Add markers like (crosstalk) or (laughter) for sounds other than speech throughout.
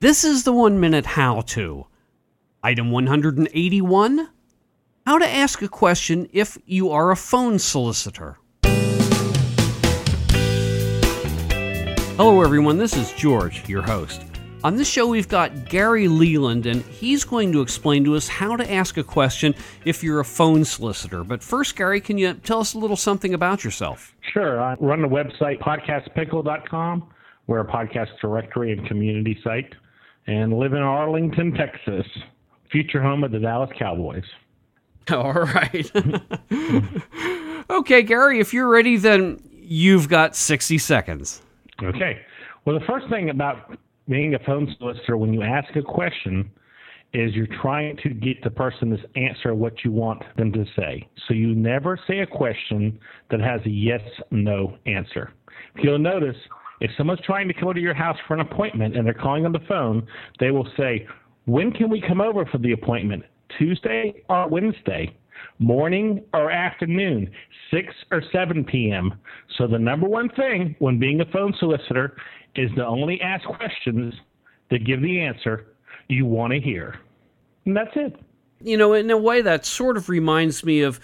This is the one minute how to. Item 181 How to ask a question if you are a phone solicitor. Hello, everyone. This is George, your host. On this show, we've got Gary Leland, and he's going to explain to us how to ask a question if you're a phone solicitor. But first, Gary, can you tell us a little something about yourself? Sure. I run the website podcastpickle.com. We're a podcast directory and community site, and live in Arlington, Texas, future home of the Dallas Cowboys. (laughs) All right. (laughs) okay, Gary, if you're ready, then you've got 60 seconds. Okay. Well, the first thing about being a phone solicitor, when you ask a question, is you're trying to get the person to answer what you want them to say. So you never say a question that has a yes no answer. If you'll notice, if someone's trying to come to your house for an appointment and they're calling on the phone, they will say, When can we come over for the appointment? Tuesday or Wednesday? Morning or afternoon? 6 or 7 p.m. So the number one thing when being a phone solicitor is to only ask questions that give the answer you want to hear. And that's it. You know, in a way, that sort of reminds me of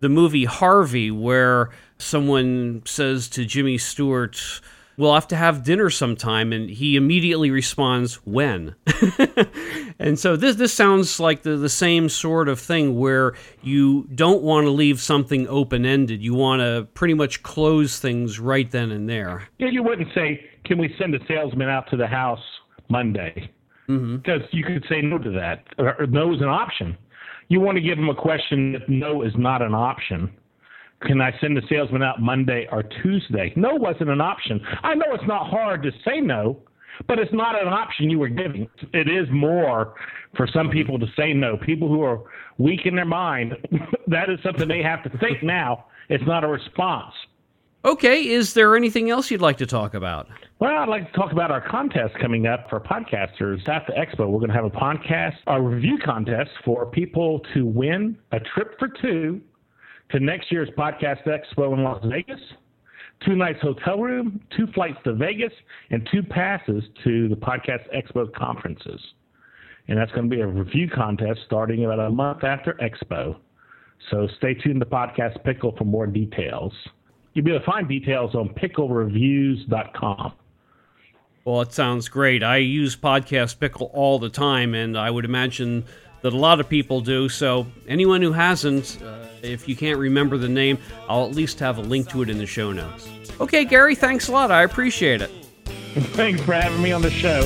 the movie Harvey, where someone says to Jimmy Stewart, We'll have to have dinner sometime. And he immediately responds, When? (laughs) and so this, this sounds like the, the same sort of thing where you don't want to leave something open ended. You want to pretty much close things right then and there. Yeah, you wouldn't say, Can we send a salesman out to the house Monday? Mm-hmm. Because you could say no to that, or, or no is an option. You want to give them a question that no is not an option. Can I send the salesman out Monday or Tuesday? No wasn't an option. I know it's not hard to say no, but it's not an option you were giving. It is more for some people to say no. People who are weak in their mind, (laughs) that is something they have to think now. It's not a response. Okay, is there anything else you'd like to talk about? Well, I'd like to talk about our contest coming up for podcasters at the expo. We're going to have a podcast, a review contest for people to win a trip for two to next year's Podcast Expo in Las Vegas, two nights hotel room, two flights to Vegas, and two passes to the Podcast Expo conferences. And that's going to be a review contest starting about a month after Expo. So stay tuned to Podcast Pickle for more details. You'll be able to find details on picklereviews.com. Well, it sounds great. I use Podcast Pickle all the time, and I would imagine that a lot of people do. So, anyone who hasn't, uh, if you can't remember the name, I'll at least have a link to it in the show notes. Okay, Gary, thanks a lot. I appreciate it. (laughs) Thanks for having me on the show.